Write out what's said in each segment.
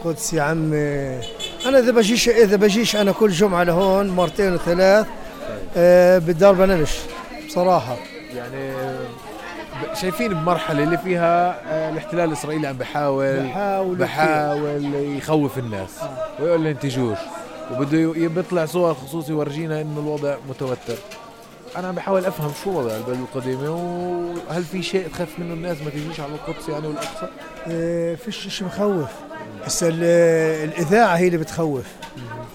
القدس يا عمي. أنا إذا بجيش إذا بجيش أنا كل جمعة لهون مرتين وثلاث آه بالدار بنمش بصراحة. يعني شايفين المرحلة اللي فيها آه، الاحتلال الإسرائيلي عم بحاول بحاول بحاول يخوف الناس ويقول لهم تجوش وبده بيطلع صور خصوصي يورجينا إنه الوضع متوتر. أنا عم بحاول أفهم شو وضع البلد القديمة وهل في شيء تخاف منه الناس ما تجيش على القدس يعني والأقصى؟ آه فيش شيء بخوف. هسه ال- الإذاعة هي اللي بتخوف.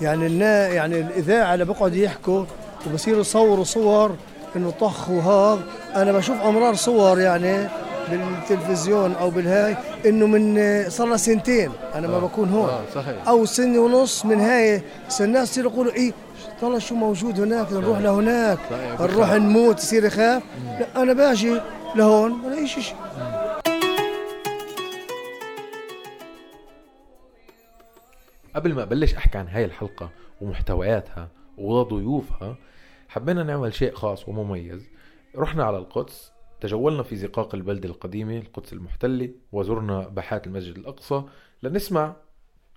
يعني النا يعني الإذاعة اللي بقعد يحكوا وبصيروا يصوروا صور إنه طخ وهذا أنا بشوف أمرار صور يعني بالتلفزيون أو بالهاي إنه من آه، صار لها سنتين. أنا ما آه. بكون هون. آه صحيح. أو سنة ونص من هاي الناس يصيروا يقولوا إيه طلع شو موجود هناك؟ نروح لهناك. نروح نموت يصير يخاف. لا أنا باجي لهون ولا شيء. قبل ما أبلش أحكي عن هاي الحلقة ومحتوياتها وضيوفها حبينا نعمل شيء خاص ومميز. رحنا على القدس تجولنا في زقاق البلدة القديمة القدس المحتلة وزرنا باحات المسجد الأقصى لنسمع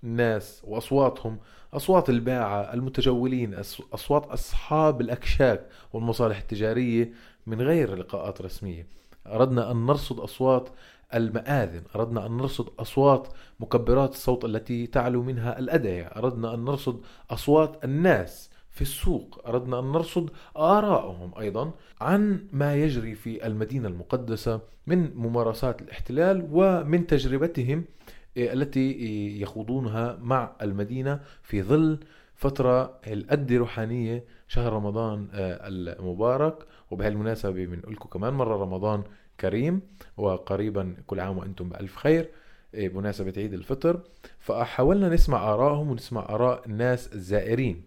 الناس وأصواتهم أصوات الباعة المتجولين أص- أصوات أصحاب الأكشاك والمصالح التجارية من غير لقاءات رسمية. أردنا أن نرصد أصوات المآذن. أردنا أن نرصد أصوات مكبرات الصوت التي تعلو منها الأدعية. أردنا أن نرصد أصوات الناس في السوق. أردنا أن نرصد آرائهم أيضا عن ما يجري في المدينة المقدسة من ممارسات الاحتلال ومن تجربتهم إيه، التي إيه، يخوضونها مع المدينة في ظل فترة القد روحانية شهر رمضان آه، المبارك. وبهالمناسبة بنقول لكم كمان مرة رمضان كريم. وقريبا كل عام وأنتم بألف خير. إيه، بمناسبة عيد الفطر فحاولنا نسمع آرائهم ونسمع آراء الناس الزائرين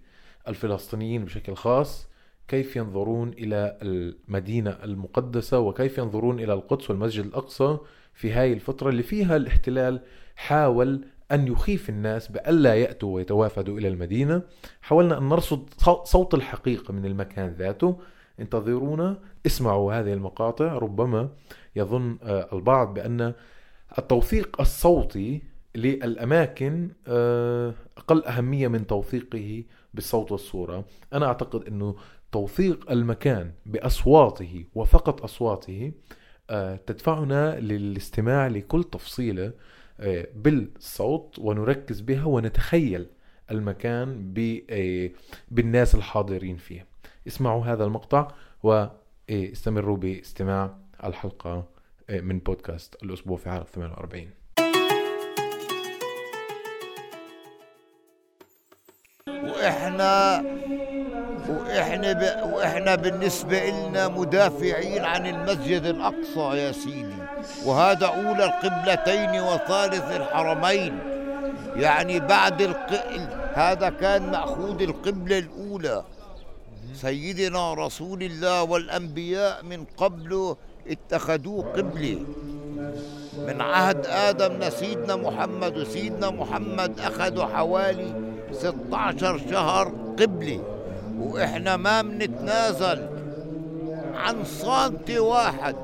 الفلسطينيين بشكل خاص كيف ينظرون إلى المدينة المقدسة وكيف ينظرون إلى القدس والمسجد الأقصى في هاي الفترة اللي فيها الاحتلال حاول أن يخيف الناس بألا يأتوا ويتوافدوا إلى المدينة. حاولنا أن نرصد صو- صوت الحقيقة من المكان ذاته. انتظرونا. اسمعوا هذه المقاطع ربما يظن آه، البعض بأن التوثيق الصوتي للأماكن آه، أقل أهمية من توثيقه بالصوت والصورة. أنا أعتقد أنه توثيق المكان بأصواته وفقط أصواته آه، تدفعنا للاستماع لكل تفصيلة بالصوت ونركز بها ونتخيل المكان بالناس الحاضرين فيه اسمعوا هذا المقطع واستمروا باستماع الحلقة آه، من بودكاست الأسبوع في عرب 48 وإحنا وإحنا ب... وإحنا بالنسبة لنا مدافعين عن المسجد الأقصى يا سيدي. وهذا أولى القبلتين وثالث الحرمين. يعني بعد الق... هذا كان مأخوذ القبلة الأولى. سيدنا رسول الله والأنبياء من قبل اتخذوه قبله من عهد آدم لسيدنا محمد وسيدنا محمد أخذوا حوالي 16 شهر قبلة وإحنا ما بنتنازل عن سنتي واحد.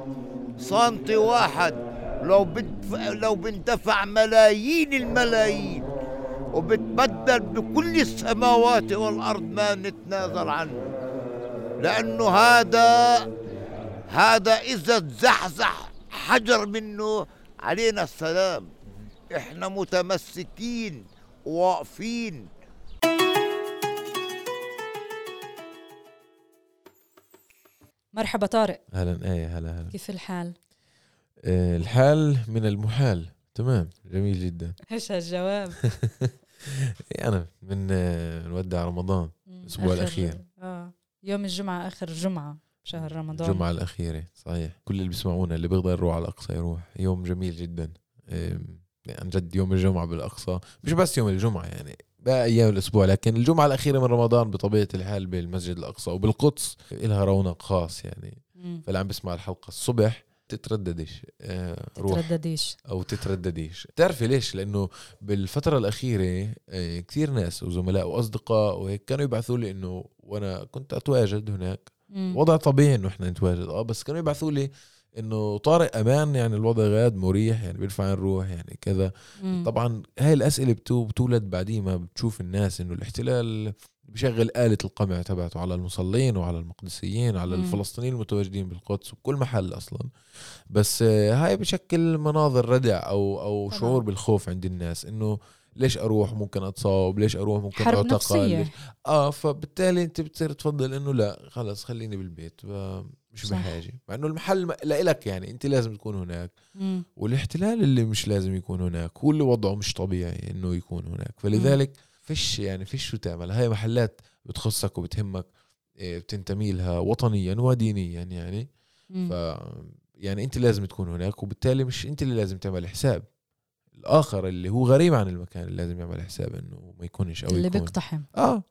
سنتي واحد. لو بدفع لو بندفع ملايين الملايين وبتبدل بكل السماوات والأرض ما نتنازل عنه. لأنه هذا هذا إذا تزحزح حجر منه علينا السلام. إحنا متمسكين واقفين. مرحبا طارق. أهلا إيه هلا هلا كيف الحال؟ آه، الحال من المحال. تمام جميل جدا. إيش هالجواب؟ أنا من آه، نودع رمضان الأسبوع آخر- الأخير. آه. يوم الجمعة آخر جمعة بشهر رمضان. الجمعة الأخيرة صحيح. كل اللي بيسمعونا اللي بيقدر يروح على الأقصى يروح. يوم جميل جدا. آم، عن جد يوم الجمعة بالأقصى. مش بس يوم الجمعة يعني باقي أيام الأسبوع. لكن الجمعة الأخيرة من رمضان بطبيعة الحال بالمسجد الأقصى وبالقدس إلها رونق خاص يعني. فاللي عم بيسمع الحلقة الصبح. تترددش آه، روح. تتردديش. أو تتردديش. بتعرفي ليش؟ لأنه بالفترة الأخيرة آه، كثير ناس وزملاء وأصدقاء وهيك كانوا يبعثوا لي إنه وأنا كنت أتواجد هناك. مم. وضع طبيعي إنه إحنا نتواجد. آه بس كانوا يبعثوا لي إنه طارق أمان يعني الوضع غاد مريح يعني بيرفع نروح يعني كذا. مم. طبعا هاي الأسئلة بتو- بتولد بعدين ما بتشوف الناس إنه الاحتلال بشغل آلة القمع تبعته على المصلين وعلى المقدسيين وعلى مم. الفلسطينيين المتواجدين بالقدس وكل محل أصلا بس آه، هاي بشكل مناظر ردع أو أو طبعاً. شعور بالخوف عند الناس إنه ليش أروح ممكن أتصاب ليش أروح ممكن حرب أعتقل نفسية ليش- آه فبالتالي أنت بتصير تفضل إنه لا خلص خليني بالبيت ب- مش. بحاجة مع إنه المحل م- لإلك يعني أنت لازم تكون هناك مم. والاحتلال اللي مش لازم يكون هناك هو اللي وضعه مش طبيعي إنه يكون هناك فلذلك فيش يعني فيش شو تعمل هاي محلات بتخصك وبتهمك إيه، بتنتمي لها وطنيا ودينيا يعني. مم. ف يعني أنت لازم تكون هناك وبالتالي مش أنت اللي لازم تعمل حساب. الآخر اللي هو غريب عن المكان اللي لازم يعمل حساب إنه ما يكونش أو اللي يكون. بيقتحم. آه.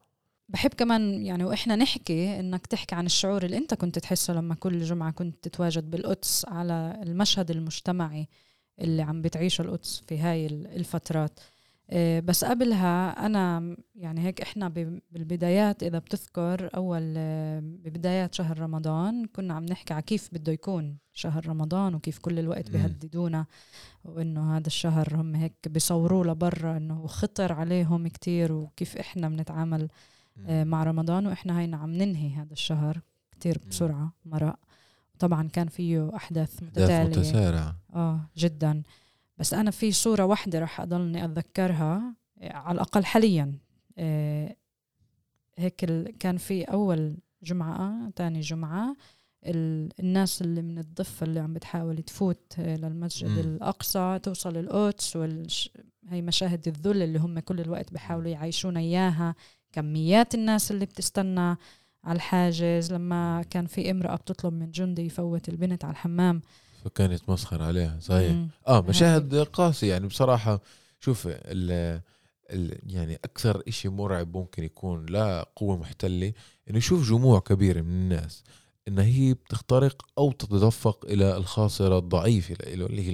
بحب كمان يعني وإحنا نحكي إنك تحكي عن الشعور اللي أنت كنت تحسه لما كل جمعة كنت تتواجد بالقدس على المشهد المجتمعي اللي عم بتعيشه القدس في هاي ال- الفترات. بس قبلها أنا يعني هيك إحنا ب- بالبدايات إذا بتذكر أول آه، ببدايات شهر رمضان كنا عم نحكي على كيف بده يكون شهر رمضان وكيف كل الوقت. بيهددونا وإنه هذا الشهر هم هيك بيصوروه لبرا إنه خطر عليهم كتير وكيف إحنا بنتعامل آه، مع رمضان وإحنا هينا عم ننهي هذا الشهر كتير. بسرعة مرق طبعا كان فيه أحداث أحداث متتالية. متسارعة. آه جدا. بس أنا في صورة واحدة رح أضلني أتذكرها آه، على الأقل حاليا. آه، هيك كان في أول جمعة تاني جمعة ال- الناس اللي من الضفة اللي عم بتحاول تفوت آه، للمسجد مم. الأقصى توصل القدس والش... هي مشاهد الذل اللي هم كل الوقت بيحاولوا يعيشونا إياها. كميات الناس اللي بتستنى على الحاجز. لما كان في امرأة بتطلب من جندي يفوت البنت على الحمام فكانت مسخر عليها صحيح. مم. آه مشاهد قاسية. يعني بصراحة شوف ال ال يعني أكثر إشي مرعب ممكن يكون لا قوة محتلة إنه يشوف جموع كبيرة من الناس إنها هي بتخترق أو تتدفق إلى الخاصرة الضعيفة له اللي هي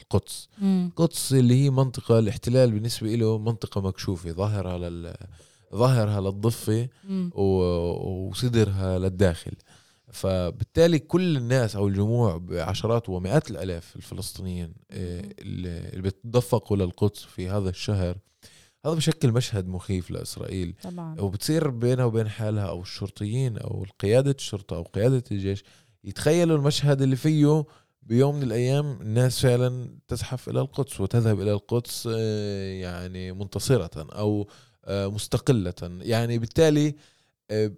القدس. مم. القدس اللي هي منطقة الاحتلال بالنسبة له منطقة مكشوفة ظاهرها لل ظاهرها للضفة وصدرها للداخل. فبالتالي كل الناس أو الجموع بعشرات ومئات الآلاف الفلسطينيين آه، اللي بتدفقوا للقدس في هذا الشهر هذا بشكل مشهد مخيف لإسرائيل. طبعا. وبتصير بينها وبين حالها أو الشرطيين أو قيادة الشرطة أو قيادة الجيش يتخيلوا المشهد اللي فيه بيوم من الأيام الناس فعلا تزحف إلى القدس وتذهب إلى القدس آه، يعني منتصرة أو آه، مستقلة. يعني بالتالي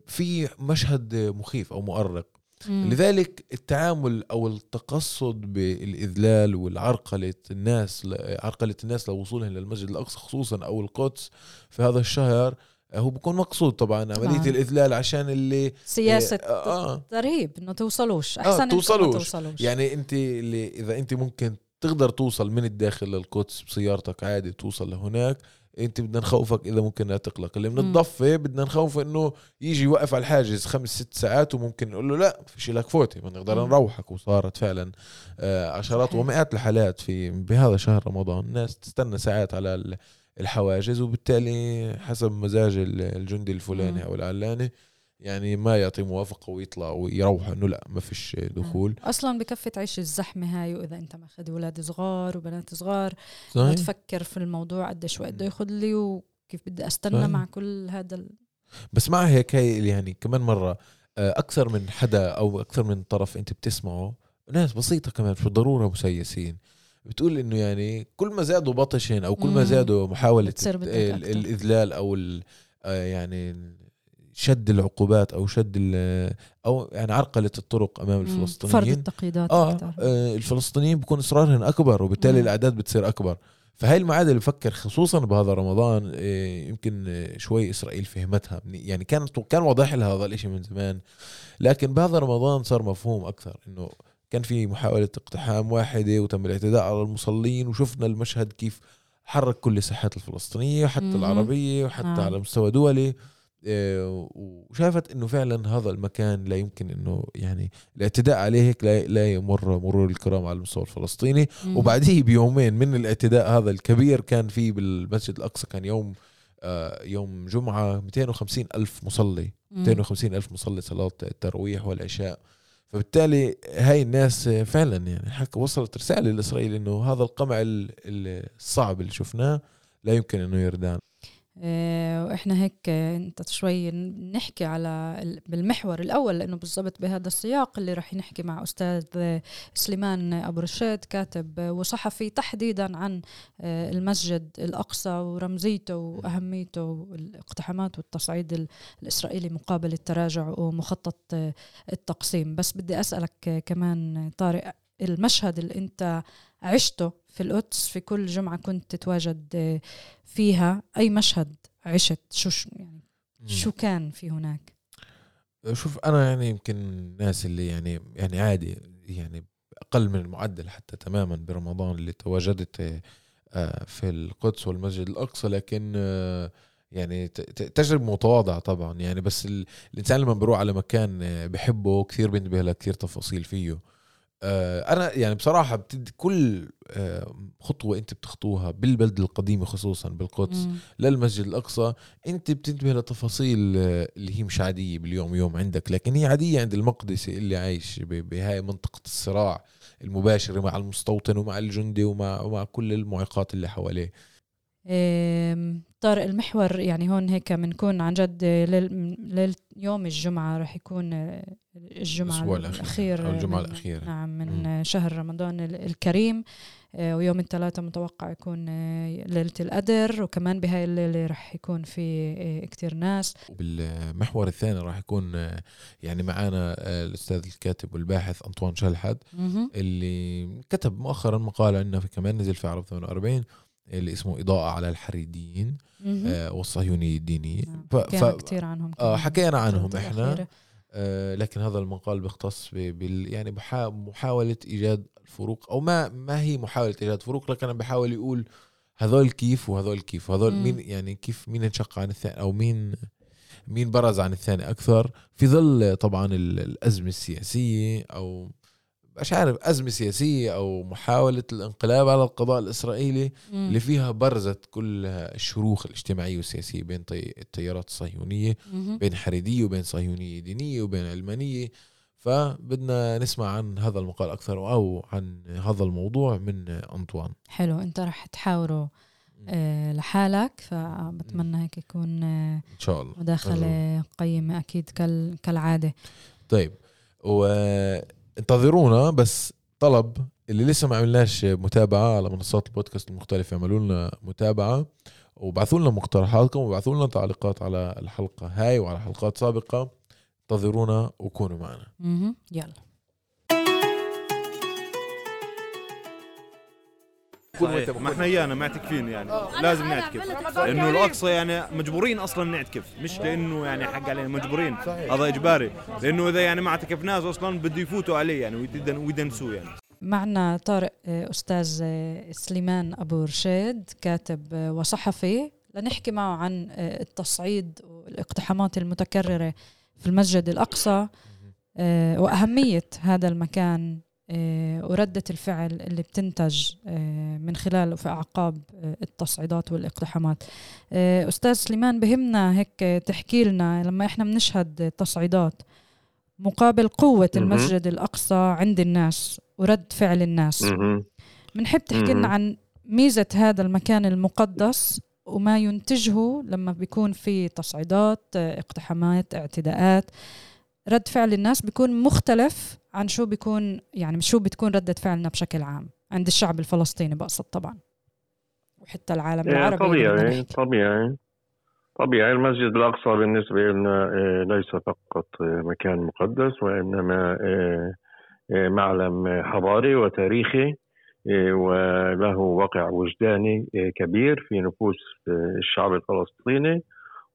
في مشهد مخيف أو مؤرق مم. لذلك التعامل أو التقصد بالإذلال والعرقلة الناس عرقلة الناس لوصولهم للمسجد الأقصى خصوصا أو القدس في هذا الشهر آه، هو بيكون مقصود طبعا عملية طبعاً. الإذلال عشان اللي سياسة آه, آه ترهيب إنه توصلوش أحسن إنكم ما توصلوش. توصلوش يعني أنت اللي إذا أنت ممكن تقدر توصل من الداخل للقدس بسيارتك عادي توصل لهناك انت بدنا نخوفك اذا ممكن لا تقلق اللي من. الضفة بدنا نخوف انه يجي يوقف على الحاجز خمس ست ساعات وممكن نقول له لا فيش لك فوتي بنقدر. نروحك وصارت فعلا آه، عشرات. ومئات الحالات في بهذا شهر رمضان الناس تستنى ساعات على ال- الحواجز وبالتالي حسب مزاج ال- الجندي الفلاني. أو العلاني يعني ما يعطي موافقة ويطلع ويروح إنه لا ما فيش دخول أصلا بكفي تعيش الزحمة هاي وإذا أنت ماخذ أولاد صغار وبنات صغار صحيح؟ وتفكر في الموضوع قديش وقت بده ياخذ لي وكيف بدي أستنى صحيح. مع كل هذا ال... بس مع هيك هي يعني كمان مرة آه، أكثر من حدا أو أكثر من طرف أنت بتسمعه ناس بسيطة كمان مش بالضرورة مسيسين بتقول إنه يعني كل ما زادوا بطشا أو كل ما. زادوا محاولة بتصير بدك ال- أكتر. الإذلال أو ال- آه، يعني شد العقوبات أو شد ال- أو يعني عرقلة الطرق أمام مم. فرض الفلسطينيين التقييدات آه, أكثر آه الفلسطينيين بكون إصرارهم أكبر وبالتالي مم. الأعداد بتصير أكبر فهاي المعادلة بفكر خصوصا بهذا رمضان إيه، يمكن آه، شوي إسرائيل فهمتها يعني كانت كان واضح لها هذا الإشي من زمان لكن بهذا رمضان صار مفهوم أكثر إنه كان في محاولة اقتحام واحدة وتم الاعتداء على المصلين وشفنا المشهد كيف حرك كل الساحات الفلسطينية حتى مهم. العربية وحتى نعم. على مستوى دولي وشافت إنه فعلا هذا المكان لا يمكن إنه يعني الاعتداء عليه هيك لا, لا يمر مرور الكرام على المستوى الفلسطيني. وبعديه بيومين من الاعتداء هذا الكبير كان في بالمسجد الأقصى كان يوم آه، يوم جمعة 250 ألف مصلي مم. 250 ألف مصلي صلاة التراويح والعشاء فبالتالي هاي الناس فعلا يعني حكى وصلت رسالة لإسرائيل إنه هذا القمع ال- ال- الصعب اللي شفناه لا يمكن إنه يردان آه، وإحنا هيك آه، انت شوي نحكي على ال- بالمحور الأول لأنه بالضبط بهذا السياق اللي رح نحكي مع أستاذ آه، سليمان ابو رشيد كاتب آه، وصحفي تحديدا عن آه، المسجد الأقصى ورمزيته وأهميته والاقتحامات والتصعيد ال- الإسرائيلي مقابل التراجع ومخطط آه، التقسيم. بس بدي أسألك آه، كمان آه، طارق المشهد اللي أنت عشته في القدس في كل جمعة كنت تتواجد آه، فيها. أي مشهد عشت؟ شو يعني شو كان في هناك؟ شوف أنا يعني يمكن الناس اللي يعني يعني عادي يعني أقل من المعدل حتى تماما برمضان اللي تواجدت آه، آه، في القدس والمسجد الأقصى لكن يعني تجربة متواضعة طبعا. يعني بس ال- الإنسان لما بيروح على مكان بحبه كثير بينتبه لكثير تفاصيل فيه. أنا يعني بصراحة بتدي كل آه، خطوة أنت بتخطوها بالبلد القديمة خصوصا بالقدس مم. للمسجد الأقصى أنت بتنتبه لتفاصيل آه، اللي هي مش عادية باليوم يوم عندك لكن هي عادية عند المقدسي اللي عايش ب- بهاي منطقة الصراع المباشر مع المستوطن ومع الجندي ومع ومع كل المعيقات اللي حواليه طارق المحور يعني هون هيك بنكون عن جد ليل ليل يوم الجمعة رح يكون آه، الجمعة الأخير، أو الجمعة الأخيرة. نعم من. آه، شهر رمضان ال- الكريم آه، ويوم الثلاثاء متوقع يكون آه، ليلة القدر وكمان بهاي الليلة رح يكون في كتير ناس وبالمحور الثاني راح يكون يعني معنا الأستاذ الكاتب والباحث أنطوان شلحد. اللي كتب مؤخرا مقال عندنا في كمان نزل في عرب 48 اللي اسمه إضاءة على الحريديين. آه، والصهيونية الدينية نعم. ف- ف- كتير عنهم آه حكينا عنهم الأخيرة. آه لكن هذا المقال بيختص ب- بال يعني بحا- محاولة إيجاد الفروق أو ما ما هي محاولة إيجاد فروق لكن أنا بحاول يقول هذول كيف وهذول كيف وهذول مم. مين يعني كيف مين انشق عن الثاني أو مين مين برز عن الثاني أكثر في ظل طبعا ال- الأزمة السياسية أو مش عارف أزمة سياسية أو محاولة الانقلاب على القضاء الإسرائيلي مم. اللي فيها برزت كل الشروخ الاجتماعية والسياسية بين طي- التيارات الصهيونية مهم. بين حريدية وبين صهيونية دينية وبين علمانية فبدنا نسمع عن هذا المقال أكثر أو عن هذا الموضوع من أنطوان. حلو أنت رح تحاوره آه، لحالك فبتمنى هيك يكون آه، إن شاء الله. مداخلة قيمة أكيد كال كالعادة. طيب وانتظرونا بس طلب اللي لسه ما عملناش متابعة على منصات البودكاست المختلفة اعملوا لنا متابعة وبعثوا لنا مقترحاتكم وبعثوا لنا تعليقات على الحلقة هاي وعلى حلقات سابقة. انتظرونا وكونوا معنا. يلا. صحيح. ما إحنا إيانا معتكفين يعني. لازم نعتكف. لأنه الأقصى يعني مجبورين أصلا نعتكف. مش لأنه يعني حق علينا مجبورين. هذا إجباري. لأنه إذا يعني ما اعتكفناش أصلا بده يفوتوا عليه يعني ويدن- ويدنسوه يعني. معنا طارق آه، أستاذ آه، سليمان أبو رشيد كاتب آه، وصحفي. لنحكي معه عن آه، التصعيد والاقتحامات المتكررة في المسجد الأقصى. آه، وأهمية هذا المكان آه، وردة الفعل اللي بتنتج آه، من خلال وفي أعقاب آه، التصعيدات والإقتحامات آه، أستاذ سليمان بهمنا هيك تحكي لنا لما إحنا بنشهد تصعيدات مقابل قوة. المسجد الأقصى عند الناس ورد فعل الناس. بنحب تحكي لنا. عن ميزة هذا المكان المقدس وما ينتجه لما بيكون في تصعيدات آه، إقتحامات اعتداءات رد فعل الناس بيكون مختلف عن شو بيكون يعني شو بتكون ردة فعلنا بشكل عام عند الشعب الفلسطيني بقصد طبعا. وحتى العالم إيه، العربي طبيعي. طبيعي. طبيعي المسجد الأقصى بالنسبة لنا آه، ليس فقط آه، مكان مقدس وإنما معلم حضاري وتاريخي وله وقع وجداني كبير في نفوس الشعب الفلسطيني.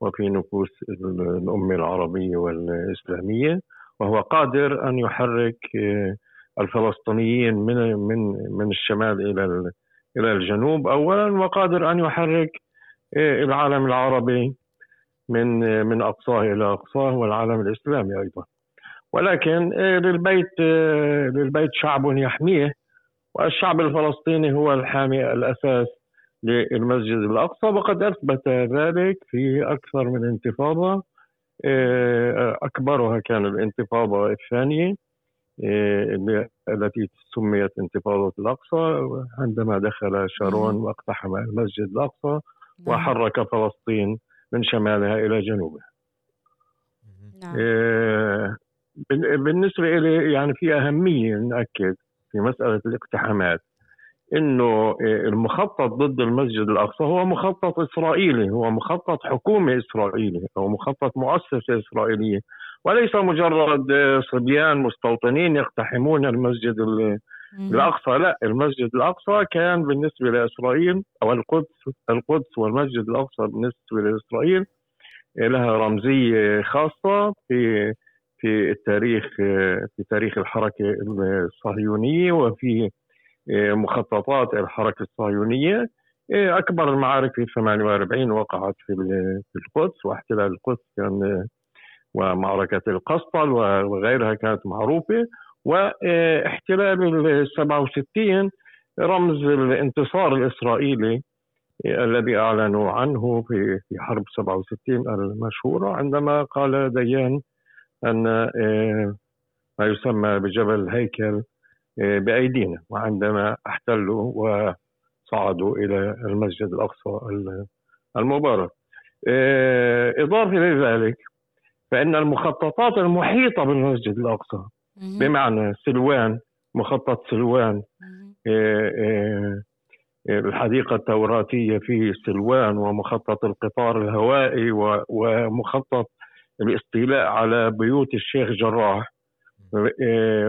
وفي نفوس ال- الأمة العربية والإسلامية وهو قادر أن يحرك آه، الفلسطينيين من من من الشمال إلى إلى الجنوب أولا وقادر أن يحرك آه، العالم العربي من آه، من أقصاه إلى أقصاه والعالم الإسلامي أيضا. ولكن للبيت للبيت شعب يحميه والشعب الفلسطيني هو الحامي الأساس للمسجد الأقصى وقد أثبت ذلك في أكثر من انتفاضة آه، أكبرها كان الانتفاضة الثانية التي سميت انتفاضة الأقصى عندما دخل شارون واقتحم المسجد الأقصى نعم. وحرك فلسطين من شمالها إلى جنوبها نعم. بالنسبة لي يعني في أهمية نأكد في مسألة الاقتحامات إنه المخطط ضد المسجد الأقصى هو مخطط إسرائيلي هو مخطط حكومة إسرائيلي أو مخطط مؤسسة إسرائيلية وليس مجرد صبيان مستوطنين يقتحمون المسجد الأقصى لا المسجد الأقصى كان بالنسبة لإسرائيل أو القدس القدس والمسجد الأقصى بالنسبة لإسرائيل لها رمزية خاصة في في التاريخ في تاريخ الحركة الصهيونية وفي مخططات الحركة الصهيونية. أكبر المعارك في 48 وقعت في القدس واحتلال القدس كان ومعركة القسطل وغيرها كانت معروفة. واحتلال ال 67 رمز الانتصار الإسرائيلي الذي أعلنوا عنه في حرب 67 المشهورة عندما قال ديان أن آه، ما يسمى بجبل هيكل آه، بأيدينا وعندما احتلوا وصعدوا إلى المسجد الأقصى المبارك. آه، إضافة لذلك فإن المخططات المحيطة بالمسجد الأقصى بمعنى سلوان مخطط سلوان آه، الحديقة التوراتية في سلوان ومخطط القطار الهوائي ومخطط الاستيلاء على بيوت الشيخ جراح.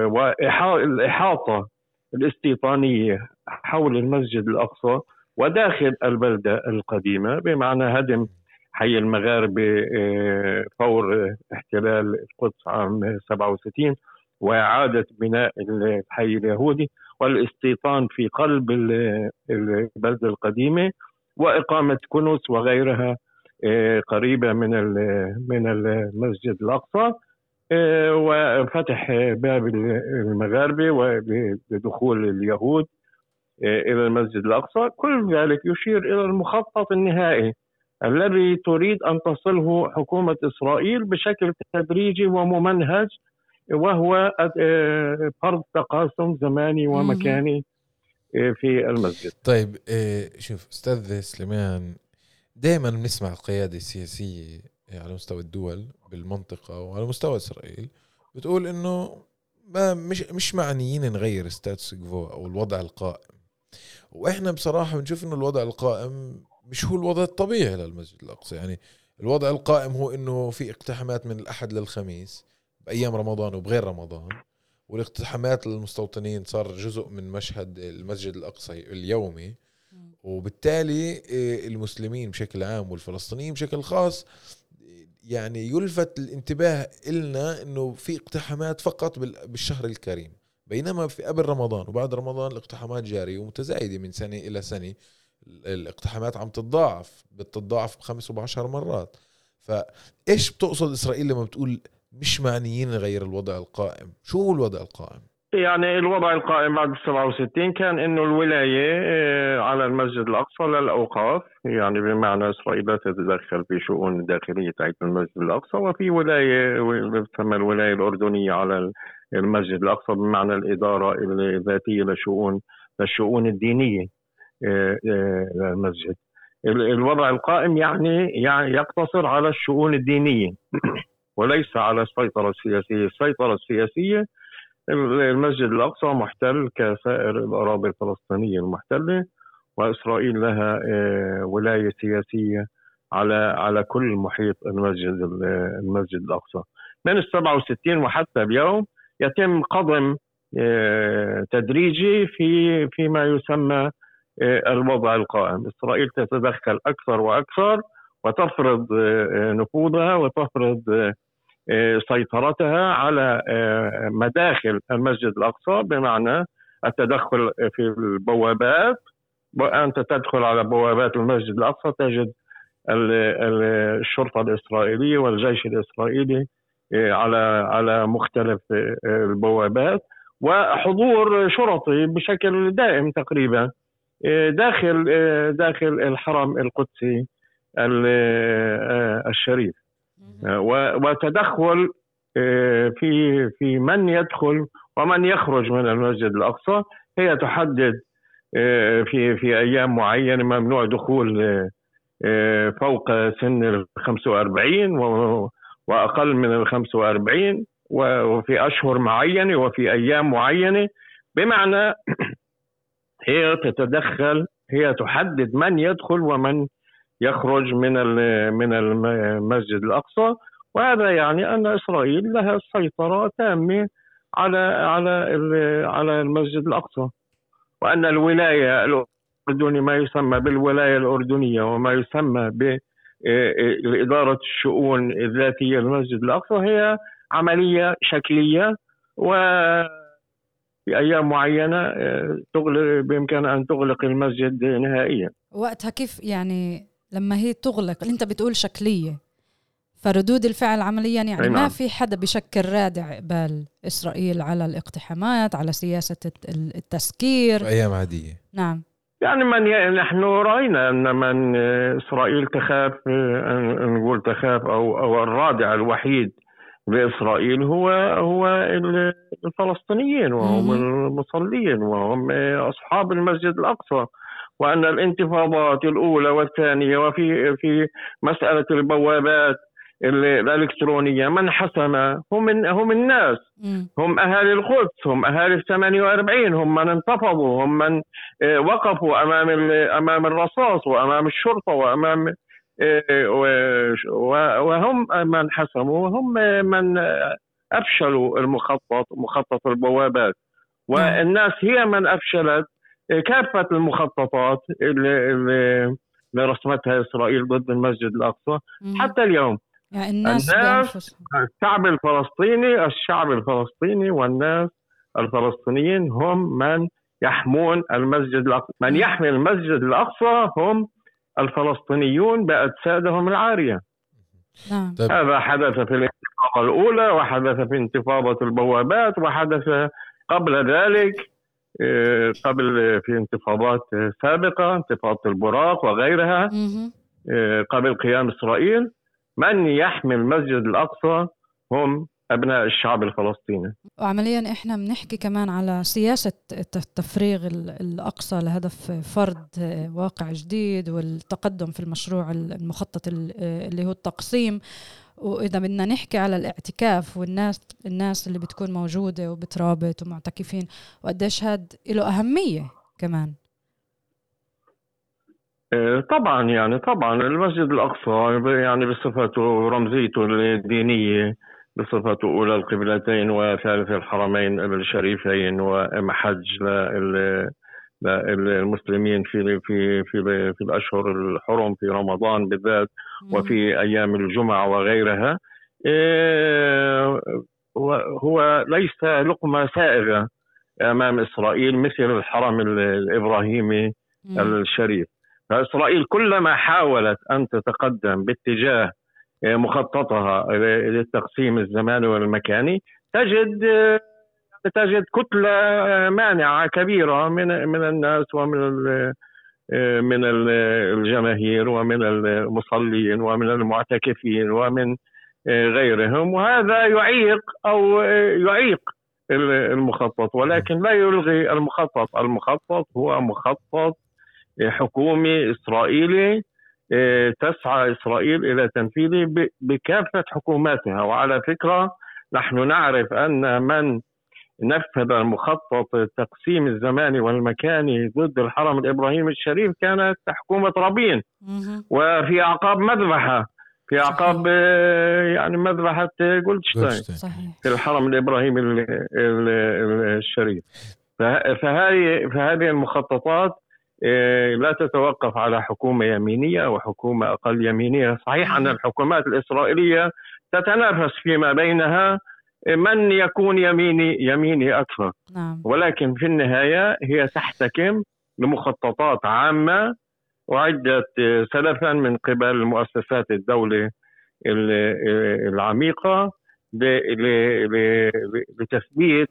والإحاطة الاستيطانية حول المسجد الأقصى وداخل البلدة القديمة بمعنى هدم حي المغاربة آه، فور احتلال القدس عام 67 وإعادة بناء الحي اليهودي والاستيطان في قلب البلدة القديمة وإقامة كنوس وغيرها آه، قريبة من من المسجد الأقصى. وفتح باب المغاربة ودخول اليهود إلى المسجد الأقصى كل ذلك يشير إلى المخطط النهائي الذي تريد أن تصله حكومة إسرائيل بشكل تدريجي وممنهج وهو آه، فرض تقاسم زماني ومكاني آه، في المسجد. طيب آه، شوف أستاذ سليمان دائما بنسمع القيادة السياسية على مستوى الدول بالمنطقة وعلى مستوى إسرائيل بتقول إنه ما مش مش معنيين نغير ستاتس كفو أو الوضع القائم. وإحنا بصراحة بنشوف إنه الوضع القائم مش هو الوضع الطبيعي للمسجد الأقصى. يعني الوضع القائم هو إنه في اقتحامات من الأحد للخميس بأيام رمضان وبغير رمضان والاقتحامات للمستوطنين صار جزء من مشهد المسجد الأقصى اليومي. وبالتالي آه، المسلمين بشكل عام والفلسطينيين بشكل خاص يعني يلفت الانتباه إلنا إنه في اقتحامات فقط بالشهر الكريم بينما في قبل رمضان وبعد رمضان الاقتحامات جارية ومتزايدة من سنة إلى سنة الاقتحامات عم تتضاعف بتتضاعف بخمس وبعشر مرات. فإيش بتقصد إسرائيل لما بتقول مش معنيين نغير الوضع القائم؟ شو هو الوضع القائم؟ يعني الوضع القائم بعد 67 كان إنه الولاية آه، على المسجد الأقصى للاوقاف يعني بمعنى إسرائيل لا تتدخل في شؤون تاعت المسجد الأقصى وفي ولاية تسمى الولاية الأردنية على المسجد الأقصى بمعنى الإدارة الذاتية لشؤون للشؤون الدينية المسجد الوضع القائم يعني يعني يقتصر على الشؤون الدينية وليس على السيطرة السياسية، السيطرة السياسية المسجد الأقصى محتل كسائر الأراضي الفلسطينية المحتلة وإسرائيل لها آه، ولاية سياسية على على كل محيط المسجد المسجد الأقصى. من ال 67 وحتى اليوم يتم قضم آه، تدريجي في فيما يسمى آه، الوضع القائم إسرائيل تتدخل أكثر وأكثر وتفرض نفوذها وتفرض سيطرتها على مداخل المسجد الأقصى بمعنى التدخل في البوابات وأنت تدخل على بوابات المسجد الأقصى تجد الشرطة الإسرائيلية والجيش الإسرائيلي على على مختلف البوابات وحضور شرطي بشكل دائم تقريبا آه، داخل آه، داخل الحرم القدسي آه، الشريف. وتدخل في في من يدخل ومن يخرج من المسجد الأقصى. هي تحدد آه، في في أيام معينة ممنوع دخول آه، فوق سن ال 45 وأقل من ال 45 وفي أشهر معينة وفي أيام معينة. بمعنى هي تتدخل هي تحدد من يدخل ومن يخرج من من المسجد الأقصى. وهذا يعني أن إسرائيل لها سيطرة تامة على على على المسجد الأقصى. وأن الولاية الأردنية ما يسمى بالولاية الأردنية وما يسمى باداره الشؤون الذاتية للمسجد الأقصى هي عملية شكلية. و في أيام معينة آه، تغلق بإمكانها أن تغلق المسجد نهائيا. وقتها كيف يعني لما هي تغلق انت بتقول شكلية. فردود الفعل عمليا يعني ما نعم. في حدا بشكل رادع قبال إسرائيل على الاقتحامات على سياسة التسكير. أيام عادية. نعم. يعني من ي... نحن رأينا أن من إسرائيل تخاف نقول تخاف أو أو الرادع الوحيد بإسرائيل هو هو الفلسطينيين وهم المصلين وهم أصحاب المسجد الأقصى. وأن الانتفاضات الأولى والثانية وفي في مسألة البوابات الإلكترونية من حسم هم هم الناس. هم أهالي القدس هم أهالي ال 48 هم من انتفضوا هم من آه، وقفوا أمام أمام الرصاص وأمام الشرطة وأمام إيه، وهم من حسموا وهم من أفشلوا المخطط مخطط البوابات. والناس هي من أفشلت كافة المخططات اللي, اللي رسمتها إسرائيل ضد المسجد الأقصى. حتى اليوم. يعني الناس, الناس الشعب الفلسطيني الشعب الفلسطيني والناس الفلسطينيين هم من يحمون المسجد الأقصى. من يحمي المسجد الأقصى هم الفلسطينيون بأجسادهم العارية. نعم. هذا حدث في الانتفاضة الأولى وحدث في انتفاضة البوابات وحدث قبل ذلك. قبل في انتفاضات سابقة انتفاضة البراق وغيرها آه، قبل قيام إسرائيل من يحمي المسجد الأقصى؟ هم أبناء الشعب الفلسطيني. وعمليا إحنا بنحكي كمان على سياسة التفريغ الأقصى لهدف فرض واقع جديد والتقدم في المشروع المخطط اللي هو التقسيم. وإذا بدنا نحكي على الاعتكاف والناس الناس اللي بتكون موجودة وبترابط ومعتكفين وقديش هاد له أهمية كمان. إيه، طبعا يعني طبعا المسجد الأقصى يعني بصفته رمزيته الدينية بصفته أولى القبلتين وثالث الحرمين الشريفين ومحج للمسلمين في في في في الأشهر الحرم في رمضان بالذات وفي أيام الجمعة وغيرها. إيه، هو ليس لقمة سائغة أمام إسرائيل مثل الحرم الإبراهيمي الشريف. فإسرائيل كلما حاولت أن تتقدم باتجاه مخططها للتقسيم الزماني والمكاني. تجد تجد كتلة مانعة كبيرة من من الناس ومن من الجماهير ومن المصلين ومن المعتكفين ومن غيرهم. وهذا يعيق أو يعيق المخطط. ولكن لا يلغي المخطط. المخطط هو مخطط حكومي إسرائيلي. تسعى إسرائيل إلى تنفيذه بكافة حكوماتها. وعلى فكرة نحن نعرف أن من نفذ المخطط التقسيم الزماني والمكاني ضد الحرم الإبراهيمي الشريف كانت حكومة رابين. وفي أعقاب مذبحة. في أعقاب آه، يعني مذبحة جولدشتاين في الحرم الإبراهيمي الشريف. فهذه فهذه المخططات إيه، لا تتوقف على حكومة يمينية أو حكومة أقل يمينية. صحيح أن الحكومات الإسرائيلية تتنافس فيما بينها من يكون يميني يميني أكثر. نعم. ولكن في النهاية هي تحتكم لمخططات عامة وعدت سلفا من قبل مؤسسات الدولة العميقة لتثبيت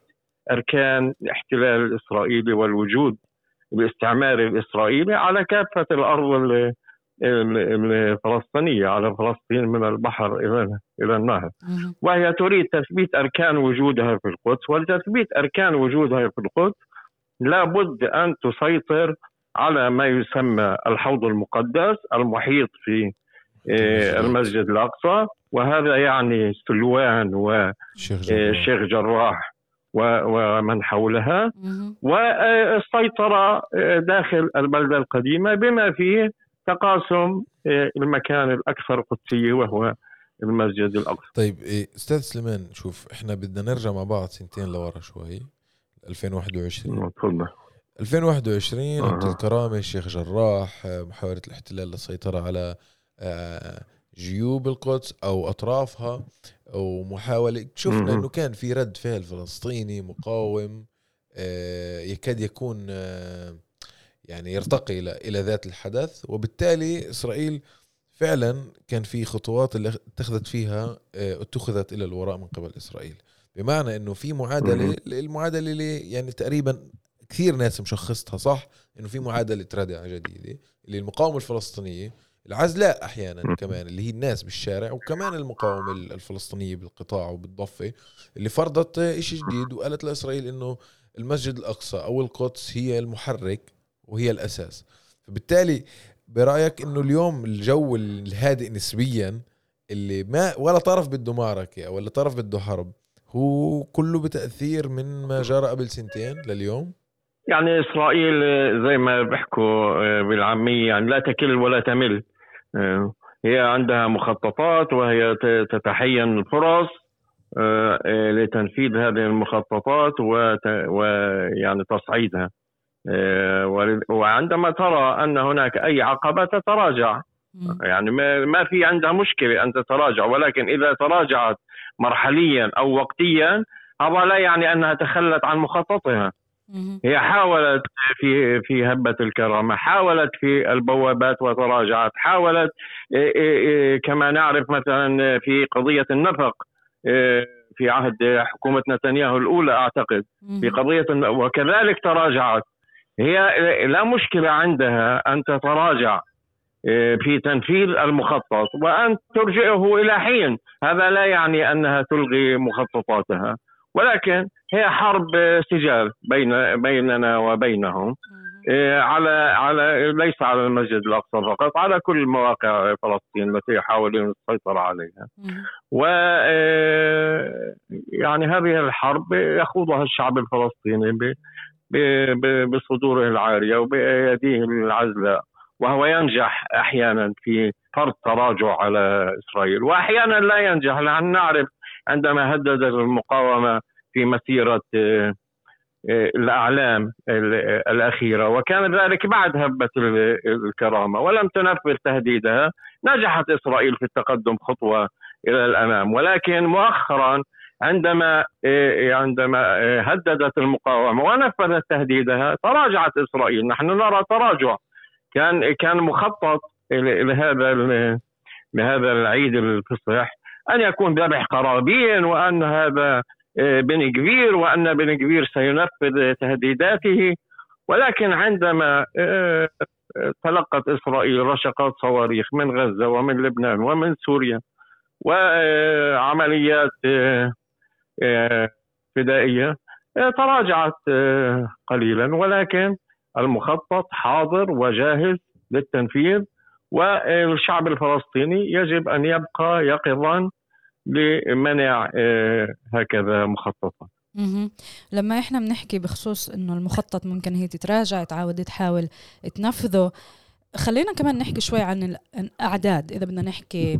أركان الاحتلال الإسرائيلي والوجود الاستعماري الإسرائيلي على كافة الأرض الفلسطينية على فلسطين من البحر إلى إلى النهر. وهي تريد تثبيت أركان وجودها في القدس ولتثبيت أركان وجودها في القدس لابد أن تسيطر على ما يسمى الحوض المقدس المحيط في آه، المسجد الأقصى وهذا يعني سلوان الشيخ جبار. والشيخ جراح ومن حولها. والسيطرة داخل البلدة القديمة بما فيه تقاسم المكان الأكثر قدسية وهو المسجد الأقصى طيب إيه، أستاذ سليمان شوف إحنا بدنا نرجع مع بعض سنتين لورا شوي 2021 تفضل 2021 أها. عبد الكرامة الشيخ جراح آه، محاولة الاحتلال للسيطرة على آه، جيوب القدس أو أطرافها ومحاولة شفنا. أنه كان في رد فعل فلسطيني مقاوم آه، يكاد يكون آه، يعني يرتقي إلى إلى ذات الحدث. وبالتالي إسرائيل فعلا كان في خطوات اللي اتخذت فيها آه، اتخذت إلى الوراء من قبل إسرائيل. بمعنى أنه في معادلة مهم. المعادلة اللي يعني تقريبا كثير ناس مشخصتها صح؟ إنه في معادلة ردع جديدة اللي المقاومه الفلسطينية. العزلاء أحيانا. كمان اللي هي الناس بالشارع وكمان المقاومة ال- الفلسطينية بالقطاع وبالضفة اللي فرضت إشي جديد وقالت لإسرائيل إنه المسجد الأقصى أو القدس هي المحرك وهي الأساس. فبالتالي برأيك إنه اليوم الجو الهادئ نسبيا اللي ما ولا طرف بده معركه ولا طرف بده حرب هو كله بتأثير من ما جرى قبل سنتين لليوم؟ يعني إسرائيل آه، زي ما بيحكوا آه، بالعامية يعني لا تكل ولا تمل. هي عندها مخططات وهي تتحين الفرص آه، آه، لتنفيذ هذه المخططات ويعني تصعيدها آه، وعندما ترى أن هناك أي عقبة تتراجع. يعني ما في عندها مشكلة أن تتراجع ولكن إذا تراجعت مرحليا أو وقتيا هذا لا يعني أنها تخلت عن مخططها. هي حاولت في في هبة الكرامة حاولت في البوابات وتراجعت حاولت إيه إيه إيه كما نعرف مثلا في قضية النفق في عهد حكومة نتنياهو الأولى أعتقد في. قضية وكذلك تراجعت. هي لا مشكلة عندها أن تتراجع في تنفيذ المخطط وأن ترجعه إلى حين. هذا لا يعني أنها تلغي مخططاتها ولكن هي حرب سجال بين بيننا وبينهم. إيه، على على ليس على المسجد الأقصى فقط على كل مواقع فلسطين التي يحاولون السيطرة عليها. و آه، يعني هذه الحرب يخوضها الشعب الفلسطيني بصدوره العارية وبايديه العزلاء وهو ينجح أحيانا في فرض تراجع على إسرائيل وأحيانا لا ينجح لأن نعرف عندما هددت المقاومة في مسيرة آه، آه، الأعلام ال- الأخيرة. وكان ذلك بعد هبة ال- الكرامة ولم تنفذ تهديدها. نجحت إسرائيل في التقدم خطوة إلى الأمام. ولكن مؤخرا عندما آه، عندما آه، هددت المقاومة ونفذت تهديدها تراجعت إسرائيل. نحن نرى تراجع. كان كان مخطط لهذا لهذا العيد الفصح أن يكون ذبح قرابين وأن هذا آه، بن كبير وأن بن كبير سينفذ تهديداته. ولكن عندما آه، آه، تلقت إسرائيل رشقات صواريخ من غزة ومن لبنان ومن سوريا وعمليات آه، آه، فدائية آه، تراجعت آه، قليلا. ولكن المخطط حاضر وجاهز للتنفيذ والشعب الفلسطيني يجب أن يبقى يقظا لمنع آه، هكذا مخططات. لما إحنا بنحكي بخصوص إنه المخطط ممكن هي تتراجع تعاود تحاول تنفذه خلينا كمان نحكي شوي عن الاعداد إذا بدنا نحكي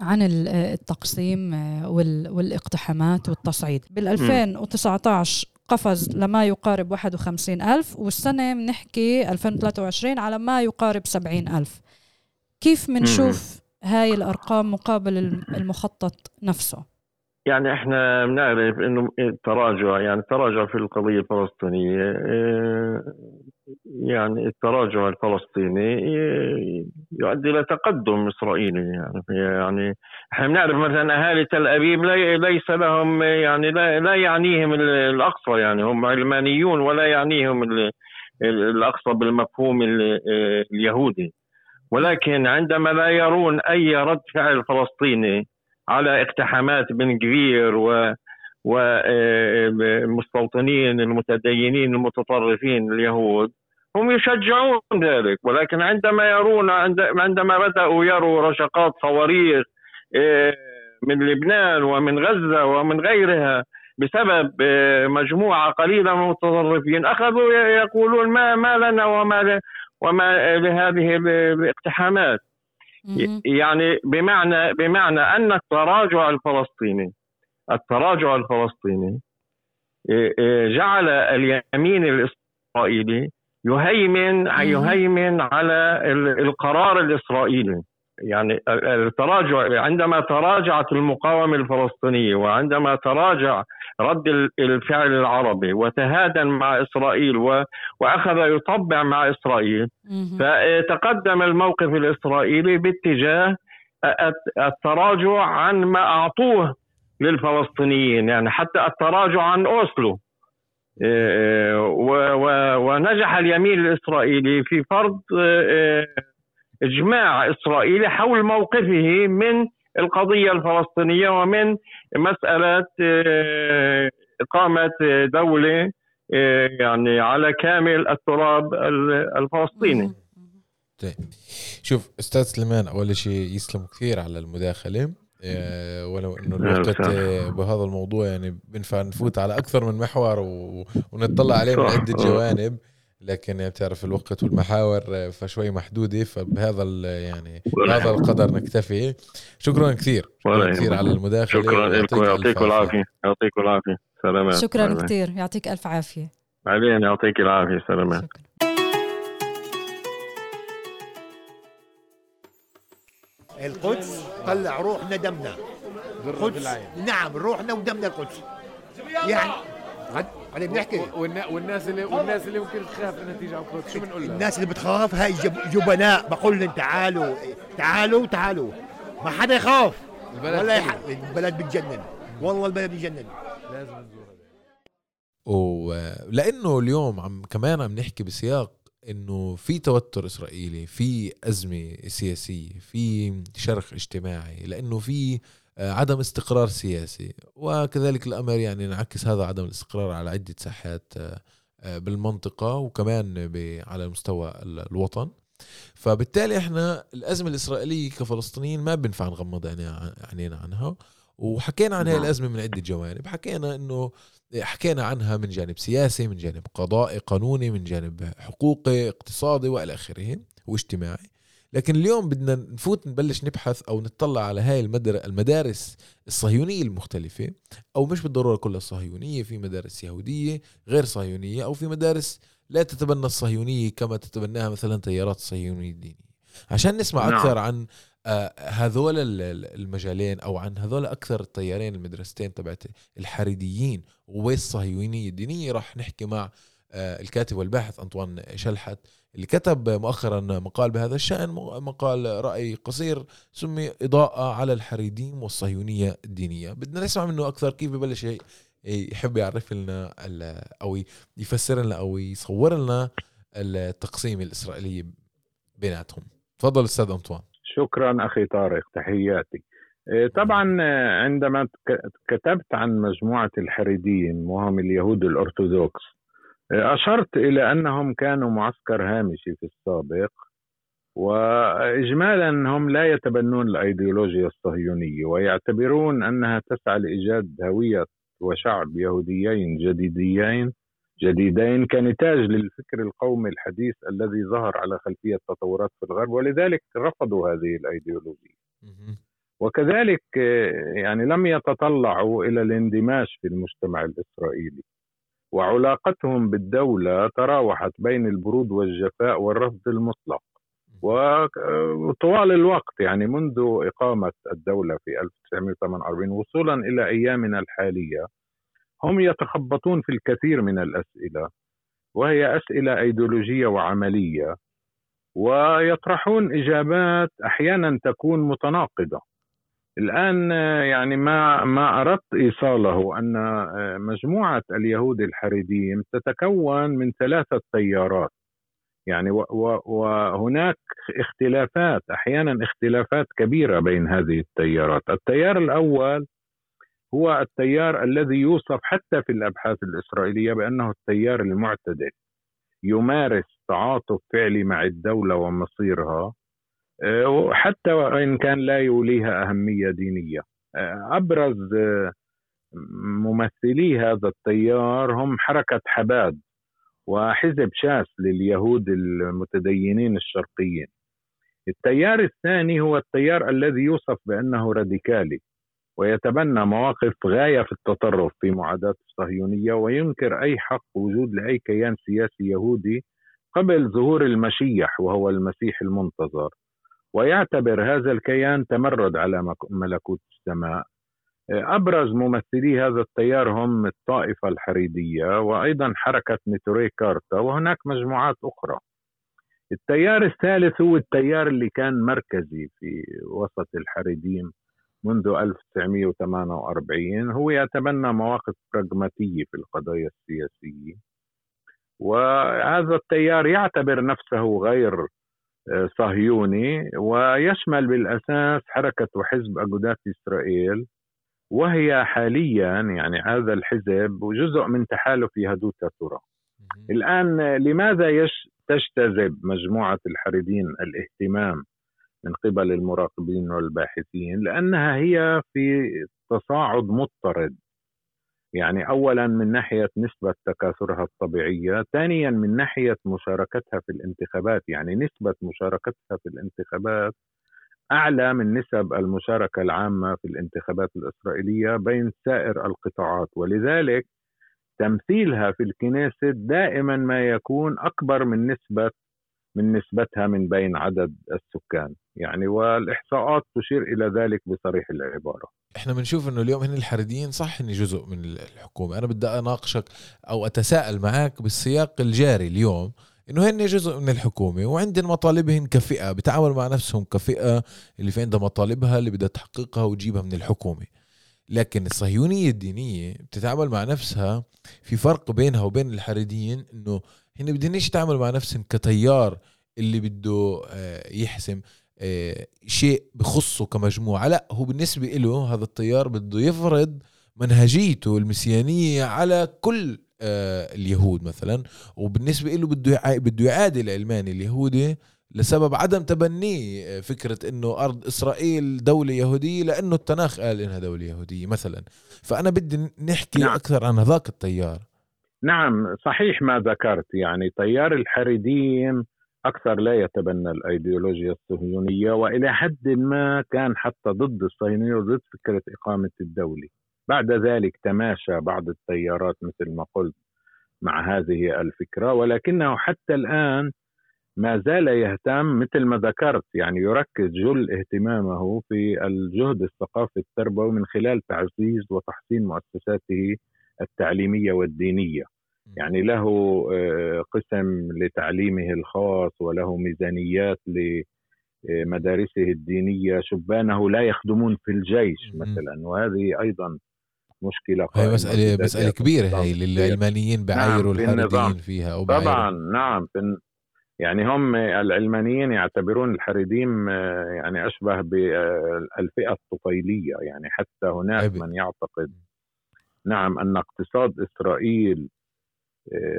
عن ال- التقسيم آه، وال- والإقتحامات والتصعيد. بال 2019 قفز لما يقارب 51 ألف والسنة بنحكي 2023 على ما يقارب 70 ألف. كيف بنشوف هاي الأرقام مقابل الم- المخطط نفسه؟ يعني إحنا بنعرف إنه التراجع يعني التراجع في القضية الفلسطينية آه، يعني التراجع الفلسطيني آه، يؤدي إلى تقدم إسرائيلي يعني يعني إحنا بنعرف مثلا أهالي تل أبيب لي- ليس لهم يعني لا, لا يعنيهم ال- الأقصى يعني هم علمانيون ولا يعنيهم ال- ال- الأقصى بالمفهوم ال- آه، اليهودي. ولكن عندما لا يرون أي رد فعل فلسطيني على اقتحامات بن كبير و والمستوطنين المتدينين المتطرفين اليهود هم يشجعون ذلك. ولكن عندما يرون عندما بدأوا يروا رشقات صواريخ آه، من لبنان ومن غزة ومن غيرها بسبب آه، مجموعة قليلة من المتطرفين أخذوا يقولون ما ما لنا وما وما لهذه الاقتحامات يعني بمعنى بمعنى أن التراجع الفلسطيني التراجع الفلسطيني جعل اليمين الإسرائيلي يهيمن يهيمن على القرار الإسرائيلي. يعني التراجع عندما تراجعت المقاومة الفلسطينية وعندما تراجع رد الفعل العربي وتهادن مع إسرائيل وأخذ يطبع مع إسرائيل فتقدم الموقف الإسرائيلي باتجاه التراجع عن ما أعطوه للفلسطينيين يعني حتى التراجع عن أوسلو. ونجح اليمين الإسرائيلي في فرض إجماع اسرائيلي حول موقفه من القضية الفلسطينية ومن مسألة إقامة دولة يعني على كامل التراب الفلسطيني. طيب. شوف أستاذ سليمان أول شيء يسلم كثير على المداخلة. آه، ولو إنه الوقت آه، بهذا الموضوع يعني بنفع نفوت على أكثر من محور و... ونطلع عليه من عدة جوانب. لكن يعني بتعرف الوقت والمحاور آه، فشوي محدودة فبهذا يعني بهذا القدر نكتفي. شكرا كثير. شكرا كثير على المداخلة شكرا لكم يعطيكم العافية. يعطيكم العافية. سلامات. شكرا كثير. يعطيك ألف عافية. بعدين يعطيك العافية. سلامات. شكرا. القدس طلع روحنا دمنا. القدس نعم روحنا ودمنا القدس. يعني علي بنحكي. والناس اللي والناس اللي ممكن تخاف انها تيجي على القدس شو بنقول لها؟ الناس اللي بتخاف هاي جبناء. بقول لهم تعالوا تعالوا تعالوا. ما حدا يخاف. البلد ولا يح... البلد بتجنن. والله البلد بتجنن. لازم نزورها ولأنه اليوم عم كمان عم نحكي بسياق إنه في توتر إسرائيلي في أزمة سياسية في شرخ اجتماعي لأنه في عدم استقرار سياسي. وكذلك الأمر يعني ينعكس هذا عدم الاستقرار على عدة ساحات آه، آه، بالمنطقة وكمان على مستوى الوطن. فبالتالي إحنا الأزمة الإسرائيلية كفلسطينيين ما بنفع نغمض عينينا عنها. وحكينا عن هذه نعم. الأزمة من عدة جوانب. حكينا إنه حكينا عنها من جانب سياسي من جانب قضائي قانوني من جانب حقوقي اقتصادي وإلى آخره واجتماعي. لكن اليوم بدنا نفوت نبلش نبحث أو نطلع على هاي المدارس الصهيونية المختلفة أو مش بالضرورة كلها صهيونية في مدارس يهودية غير صهيونية أو في مدارس لا تتبنى الصهيونية كما تتبناها مثلا تيارات الصهيونية الدينية عشان نسمع نعم. أكثر عن آه، هذول المجالين أو عن هذول أكثر التيارين المدرستين تبعت الحريديين والصهيونية الدينية راح نحكي مع آه، الكاتب والباحث أنطوان شلحت اللي كتب مؤخرا مقال بهذا الشأن مقال رأي قصير سمي إضاءة على الحريديم والصهيونية الدينية. بدنا نسمع منه أكثر كيف ببلش يحب يعرف لنا أو يفسر لنا أو يصور لنا التقسيم الإسرائيلي بيناتهم. تفضل أستاذ أنطوان. شكرا أخي طارق تحياتي. إيه، طبعا عندما كتبت عن مجموعة الحريديين وهم اليهود الأرثوذكس أشرت إلى أنهم كانوا معسكر هامشي في السابق وإجمالا هم لا يتبنون الأيديولوجيا الصهيونية ويعتبرون أنها تسعى لإيجاد هوية وشعب يهوديين جديديين جديدين كنتاج للفكر القومي الحديث الذي ظهر على خلفية تطورات في الغرب ولذلك رفضوا هذه الأيديولوجية. وكذلك يعني لم يتطلعوا إلى الاندماج في المجتمع الإسرائيلي. وعلاقتهم بالدولة تراوحت بين البرود والجفاء والرفض المطلق. وطوال الوقت يعني منذ إقامة الدولة في 1948 وصولا إلى أيامنا الحالية هم يتخبطون في الكثير من الأسئلة وهي أسئلة أيديولوجية وعملية ويطرحون إجابات أحيانا تكون متناقضة. الآن يعني ما ما أردت إيصاله أن مجموعة اليهود الحريديم تتكون من ثلاثة تيارات يعني وهناك اختلافات أحيانا اختلافات كبيرة بين هذه التيارات. التيار الأول هو التيار الذي يوصف حتى في الأبحاث الإسرائيلية بأنه التيار المعتدل يمارس تعاطف فعلي مع الدولة ومصيرها. آه، حتى وإن كان لا يوليها أهمية دينية. آه، أبرز آه، ممثلي هذا التيار هم حركة حباد وحزب شاس لليهود المتدينين الشرقيين. التيار الثاني هو التيار الذي يوصف بأنه راديكالي ويتبنى مواقف غاية في التطرف في معاداة الصهيونية وينكر أي حق وجود لأي كيان سياسي يهودي قبل ظهور المشيح وهو المسيح المنتظر. ويعتبر هذا الكيان تمرد على ملكوت السماء. أبرز ممثلي هذا التيار هم الطائفة الحريدية وأيضا حركة نيتوري كارتا وهناك مجموعات أخرى. التيار الثالث هو التيار اللي كان مركزي في وسط الحريديم منذ 1948 هو يتبنى مواقف براغماتية في القضايا السياسية. وهذا التيار يعتبر نفسه غير صهيوني ويشمل بالأساس حركة وحزب أجودات إسرائيل وهي حاليا يعني هذا الحزب جزء من تحالف يهدوتا تورا الآن لماذا يش تجتذب مجموعة الحريدين الاهتمام من قبل المراقبين والباحثين؟ لأنها هي في تصاعد مضطرد. يعني أولا من ناحية نسبة تكاثرها الطبيعية ثانيا من ناحية مشاركتها في الانتخابات. يعني نسبة مشاركتها في الانتخابات أعلى من نسب المشاركة العامة في الانتخابات الإسرائيلية بين سائر القطاعات. ولذلك تمثيلها في الكنيسة دائما ما يكون أكبر من نسبة من نسبتها من بين عدد السكان. يعني والإحصاءات تشير إلى ذلك بصريح العبارة. إحنا بنشوف إنه اليوم هن الحريديين صح اني جزء من الحكومة. أنا بدي أناقشك أو أتساءل معك بالسياق الجاري اليوم إنه هن جزء من الحكومة وعندن مطالبهن كفئة بتعاملوا مع نفسهم كفئة اللي في عندها مطالبها اللي بدها تحققها وتجيبها من الحكومة. لكن الصهيونية الدينية بتتعامل مع نفسها في فرق بينها وبين الحريديين إنه هن بدهنش يتعاملوا مع نفسهم كتيار اللي بده آه، يحسم. شيء بخصه كمجموعة. لا هو بالنسبة له هذا التيار بده يفرض منهجيته المسيانية على كل آه، اليهود مثلا. وبالنسبة له بده بده يعادي العلماني اليهودي لسبب عدم تبنيه آه، فكرة إنه أرض إسرائيل دولة يهودية لأنه التناخ قال إنها دولة يهودية مثلا. فأنا بدي نحكي نعم. أكثر عن هذاك التيار. نعم صحيح ما ذكرت. يعني تيار الحريديم أكثر لا يتبنى الأيديولوجيا الصهيونية وإلى حد ما كان حتى ضد الصهيونيه وضد فكرة إقامة الدولة. بعد ذلك تماشى بعض التيارات مثل ما قلت مع هذه الفكرة ولكنه حتى الآن ما زال يهتم مثل ما ذكرت يعني يركز جل اهتمامه في الجهد الثقافي التربوي من خلال تعزيز وتحسين مؤسساته التعليمية والدينية. يعني له آه، قسم لتعليمه الخاص وله ميزانيات لمدارسه الدينية. شبانه لا يخدمون في الجيش مثلا وهذه أيضا مشكلة هي مسألة مسألة كبيرة هي للعلمانيين بعايروا نعم الحريديين فيها طبعا نعم يعني هم العلمانيين يعتبرون الحريديم آه، يعني أشبه بالفئه الطفيلية. يعني حتى هناك. من يعتقد نعم أن اقتصاد إسرائيل آه،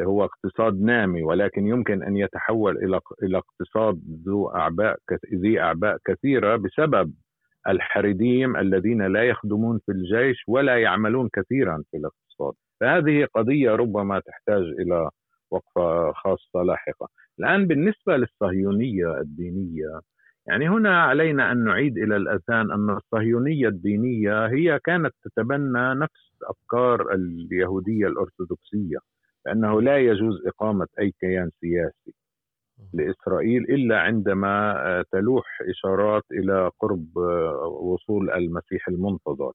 هو اقتصاد نامي ولكن يمكن أن يتحول إلى إلى اقتصاد ذو أعباء ذي أعباء كثيرة بسبب الحريديم الذين لا يخدمون في الجيش ولا يعملون كثيرا في الاقتصاد. فهذه قضية ربما تحتاج إلى وقفة خاصة لاحقة الآن بالنسبة للصهيونية الدينية يعني هنا علينا أن نعيد إلى الأذهان أن الصهيونية الدينية هي كانت تتبنى نفس أفكار اليهودية الأرثوذكسية. بأنه لا يجوز إقامة أي كيان سياسي لإسرائيل إلا عندما آه، تلوح إشارات إلى قرب آه، وصول المسيح المنتظر.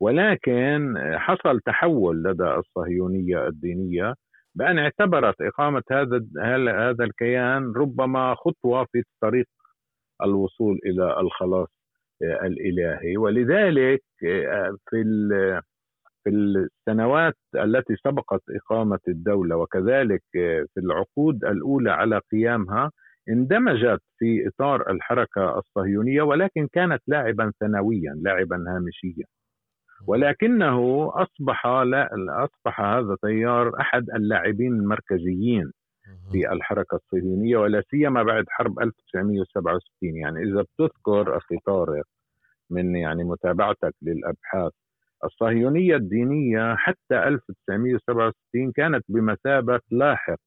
ولكن آه، حصل تحول لدى الصهيونية الدينية بأن اعتبرت إقامة هذا هذا الكيان ربما خطوة في طريق الوصول إلى الخلاص الإلهي. ولذلك في في السنوات التي سبقت إقامة الدولة وكذلك في العقود الأولى على قيامها اندمجت في إطار الحركة الصهيونية ولكن كانت لاعبا ثانويا لاعبا هامشيا. ولكنه أصبح لا أصبح هذا التيار أحد اللاعبين المركزيين في الحركة الصهيونية ولا سيما بعد حرب 1967 يعني إذا بتذكر أخي طارق من يعني متابعتك للأبحاث الصهيونية الدينية حتى 1967 كانت بمثابة لاحق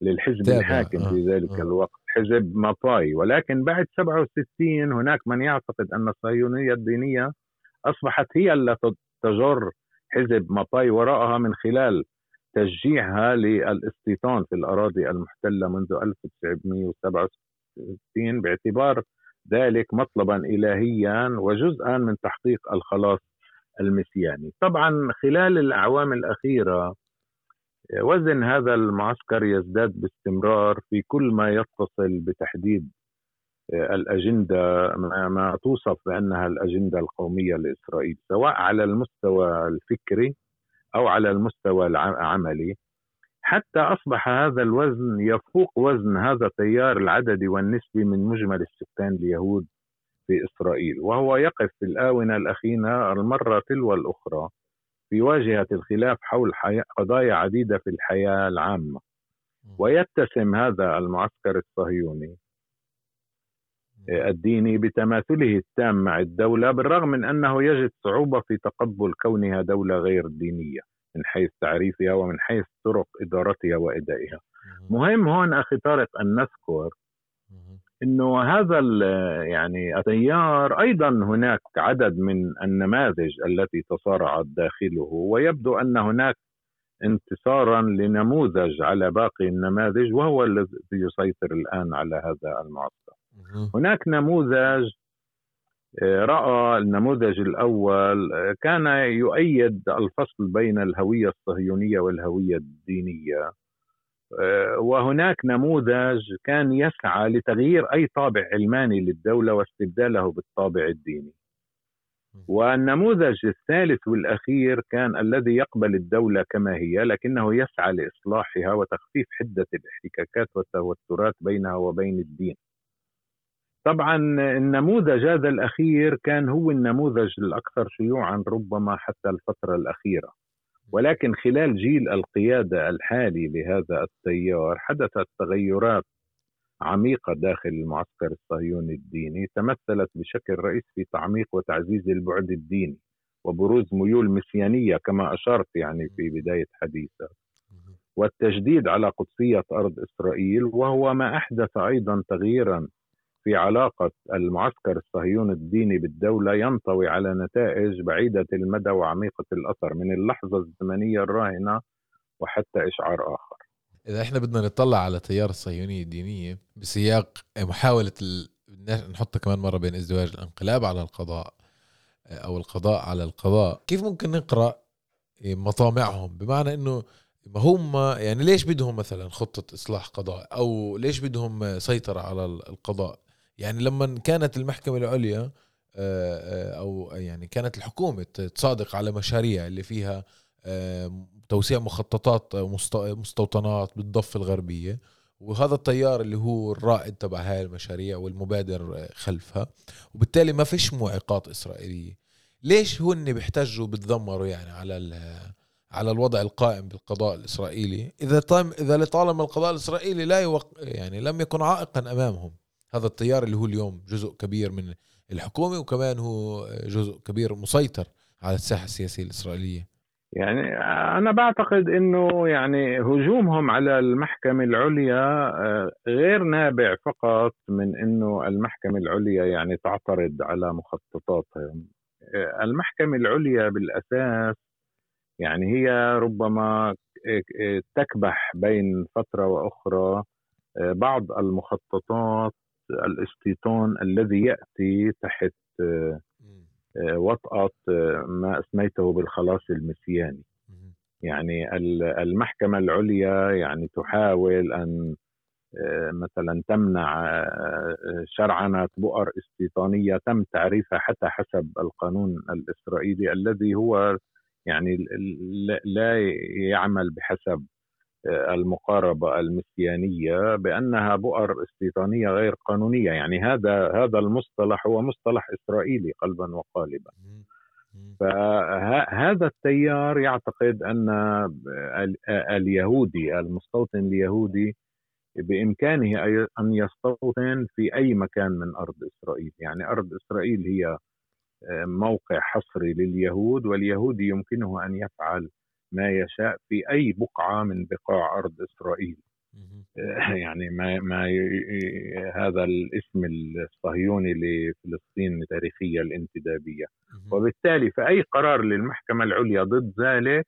للحزب الحاكم في آه، ذلك آه. الوقت حزب ماباي ولكن بعد 67 هناك من يعتقد أن الصهيونية الدينية أصبحت هي التي تجر حزب ماباي وراءها من خلال تشجيعها للاستيطان في الأراضي المحتلة منذ 1967 باعتبار ذلك مطلبا إلهيا وجزءا من تحقيق الخلاص المسياني. طبعا خلال الأعوام الأخيرة وزن هذا المعسكر يزداد باستمرار في كل ما يتصل بتحديد الأجندة ما توصف بأنها الأجندة القومية لإسرائيل سواء على المستوى الفكري أو على المستوى العملي حتى أصبح هذا الوزن يفوق وزن هذا التيار العددي والنسبي من مجمل السكان اليهود. في إسرائيل وهو يقف في الآونة الأخيرة المرة تلو الأخرى في واجهة الخلاف حول قضايا عديدة في الحياة العامة. ويتسم هذا المعسكر الصهيوني الديني بتماثله التام مع الدولة بالرغم من أنه يجد صعوبة في تقبل كونها دولة غير دينية من حيث تعريفها ومن حيث طرق إدارتها وإدائها. مهم هون أخي طارق أن نذكر إنه هذا يعني التيار أيضا هناك عدد من النماذج التي تصارعت داخله ويبدو أن هناك انتصارا لنموذج على باقي النماذج وهو الذي يسيطر الآن على هذا المعسكر. هناك نموذج آه، رأى النموذج الأول آه، كان يؤيد الفصل بين الهوية الصهيونية والهوية الدينية وهناك نموذج كان يسعى لتغيير أي طابع علماني للدولة واستبداله بالطابع الديني. والنموذج الثالث والأخير كان الذي يقبل الدولة كما هي لكنه يسعى لإصلاحها وتخفيف حدة الاحتكاكات والتوترات بينها وبين الدين. طبعا النموذج هذا الأخير كان هو النموذج الأكثر شيوعا ربما حتى الفترة الأخيرة. ولكن خلال جيل القيادة الحالي لهذا التيار حدثت تغيرات عميقة داخل المعسكر الصهيوني الديني تمثلت بشكل رئيسي في تعميق وتعزيز البعد الديني وبروز ميول مسيانية كما أشرت يعني في بداية حديثك والتجديد على قدسية أرض إسرائيل وهو ما أحدث أيضا تغييرا في علاقة المعسكر الصهيوني الديني بالدولة ينطوي على نتائج بعيدة المدى وعميقة الأثر من اللحظة الزمنية الراهنة وحتى إشعار آخر. إذا إحنا بدنا نطلع على تيار الصهيونية الدينية بسياق محاولة ال... نحطها كمان مرة بين ازدواج الانقلاب على القضاء أو القضاء على القضاء كيف ممكن نقرأ مطامعهم؟ بمعنى أنه ما هم يعني ليش بدهم مثلا خطة إصلاح قضاء؟ أو ليش بدهم سيطرة على القضاء؟ يعني لما كانت المحكمة العليا آه، آه، أو يعني كانت الحكومة تصادق على مشاريع اللي فيها آه، توسيع مخططات مستوطنات بالضفة الغربية وهذا التيار اللي هو الرائد تبع هاي المشاريع والمبادر خلفها وبالتالي ما فيش معيقات إسرائيلية. ليش هن بيحتجوا بتذمروا يعني على على الوضع القائم بالقضاء الإسرائيلي؟ إذا طالما إذا لطالما القضاء الإسرائيلي لا يوق يعني لم يكن عائقا أمامهم. هذا التيار اللي هو اليوم جزء كبير من الحكومة وكمان هو جزء كبير مسيطر على الساحة السياسية الإسرائيلية. يعني أنا بعتقد أنه يعني هجومهم على المحكمة العليا آه، غير نابع فقط من أنه المحكمة العليا يعني تعترض على مخططاتهم. آه، المحكمة العليا بالأساس يعني هي ربما آه، تكبح بين فترة وأخرى بعض المخططات الاستيطان الذي يأتي تحت آه، آه، وطأة آه، ما أسميته بالخلاص المسياني. يعني المحكمة العليا يعني تحاول أن مثلا تمنع شرعنة بؤر استيطانية تم تعريفها حتى حسب القانون الإسرائيلي الذي هو يعني لا يعمل بحسب المقاربة المسيانية بأنها بؤر استيطانية غير قانونية. يعني هذا هذا المصطلح هو مصطلح إسرائيلي قلبا وقالبا. فهذا التيار يعتقد أن اليهودي المستوطن اليهودي بإمكانه أن يستوطن في أي مكان من أرض إسرائيل. يعني أرض إسرائيل هي موقع حصري لليهود واليهودي يمكنه أن يفعل ما يشاء في أي بقعة من بقاع أرض إسرائيل. يعني ما ما هذا الاسم الصهيوني لفلسطين التاريخيه الانتدابية. وبالتالي فأي قرار للمحكمة العليا ضد ذلك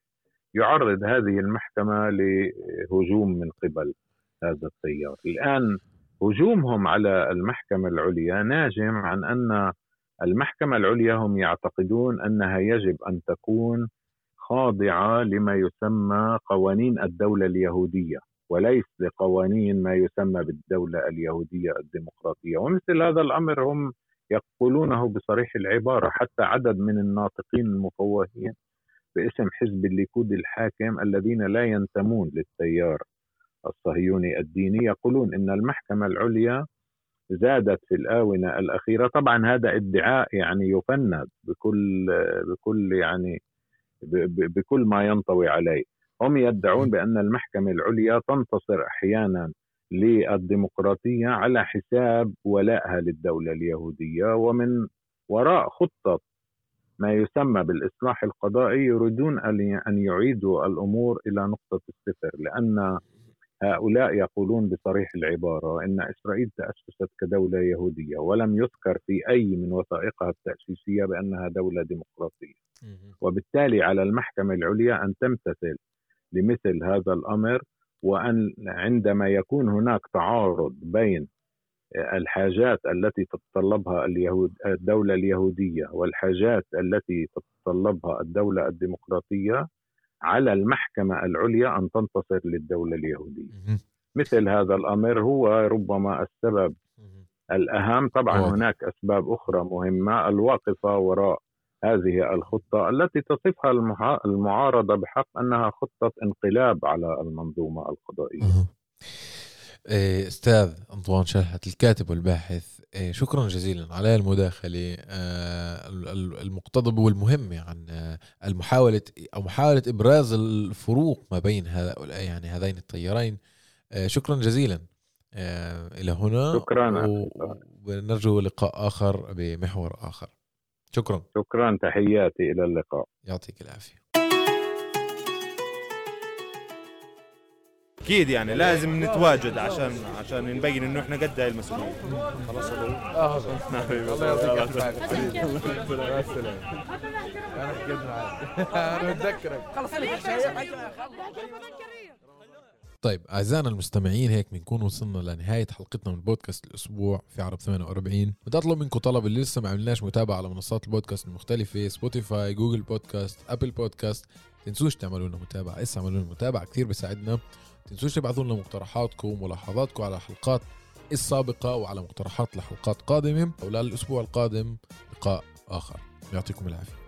يعرض هذه المحكمة لهجوم من قبل هذا التيار. الآن هجومهم على المحكمة العليا ناجم عن أن المحكمة العليا هم يعتقدون أنها يجب أن تكون خاضعة لما يسمى قوانين الدولة اليهودية وليس لقوانين ما يسمى بالدولة اليهودية الديمقراطية. ومثل هذا الأمر هم يقولونه بصريح العبارة حتى عدد من الناطقين المفوهين باسم حزب الليكود الحاكم الذين لا ينتمون للتيار الصهيوني الديني يقولون إن المحكمة العليا زادت في الآونة الأخيرة. طبعا هذا ادعاء يعني يفند بكل بكل يعني بكل ما ينطوي عليه. هم يدعون بأن المحكمة العليا تنتصر أحيانا للديمقراطية على حساب ولائها للدولة اليهودية ومن وراء خطة ما يسمى بالإصلاح القضائي يريدون أن يعيدوا الأمور إلى نقطة الصفر لأن هؤلاء يقولون بصريح العبارة إن إسرائيل تأسست كدولة يهودية ولم يذكر في أي من وثائقها التأسيسية بأنها دولة ديمقراطية. وبالتالي على المحكمة العليا أن تمتثل لمثل هذا الأمر وأن عندما يكون هناك تعارض بين الحاجات التي تتطلبها اليهود الدولة اليهودية والحاجات التي تتطلبها الدولة الديمقراطية على المحكمة العليا أن تنتصر للدولة اليهودية. مثل هذا الأمر هو ربما السبب الأهم. طبعا هناك أسباب أخرى مهمة الواقفة وراء هذه الخطة التي تصفها المعارضة بحق أنها خطة انقلاب على المنظومة القضائية. أستاذ أنطوان شلحت الكاتب والباحث إيه، شكرا جزيلا على المداخلة آه، المقتضبه والمهمه عن آه، المحاولة أو محاولة إبراز الفروق ما بين هؤلاء يعني هذين التيارين. آه، شكرا جزيلا. إلى هنا شكرا ونرجو لقاء آخر بمحور آخر. شكرا. شكرا تحياتي إلى اللقاء. يعطيك العافية. أكيد يعني لازم نتواجد عشان عشان نبين إنه إحنا قد هاي المسؤولية. خلاص آه الله يعطيك العافية. أنا حكيت معك أنا متذكرك خلص طيب أعزائنا المستمعين هيك بنكون وصلنا لنهاية حلقتنا من بودكاست الأسبوع في عرب 48 بدي اطلب منكم طلب اللي لسه ما عملناش متابعة على منصات البودكاست المختلفة سبوتيفاي جوجل بودكاست ابل بودكاست تنسوش تعملوا لنا متابعة. إسا اعملوا لنا متابعة كثير بيساعدنا تنسوش تبعثوا لنا مقترحاتكم وملاحظاتكم على الحلقات السابقة وعلى مقترحات لحلقات قادمة وللأسبوع القادم لقاء آخر. يعطيكم العافية.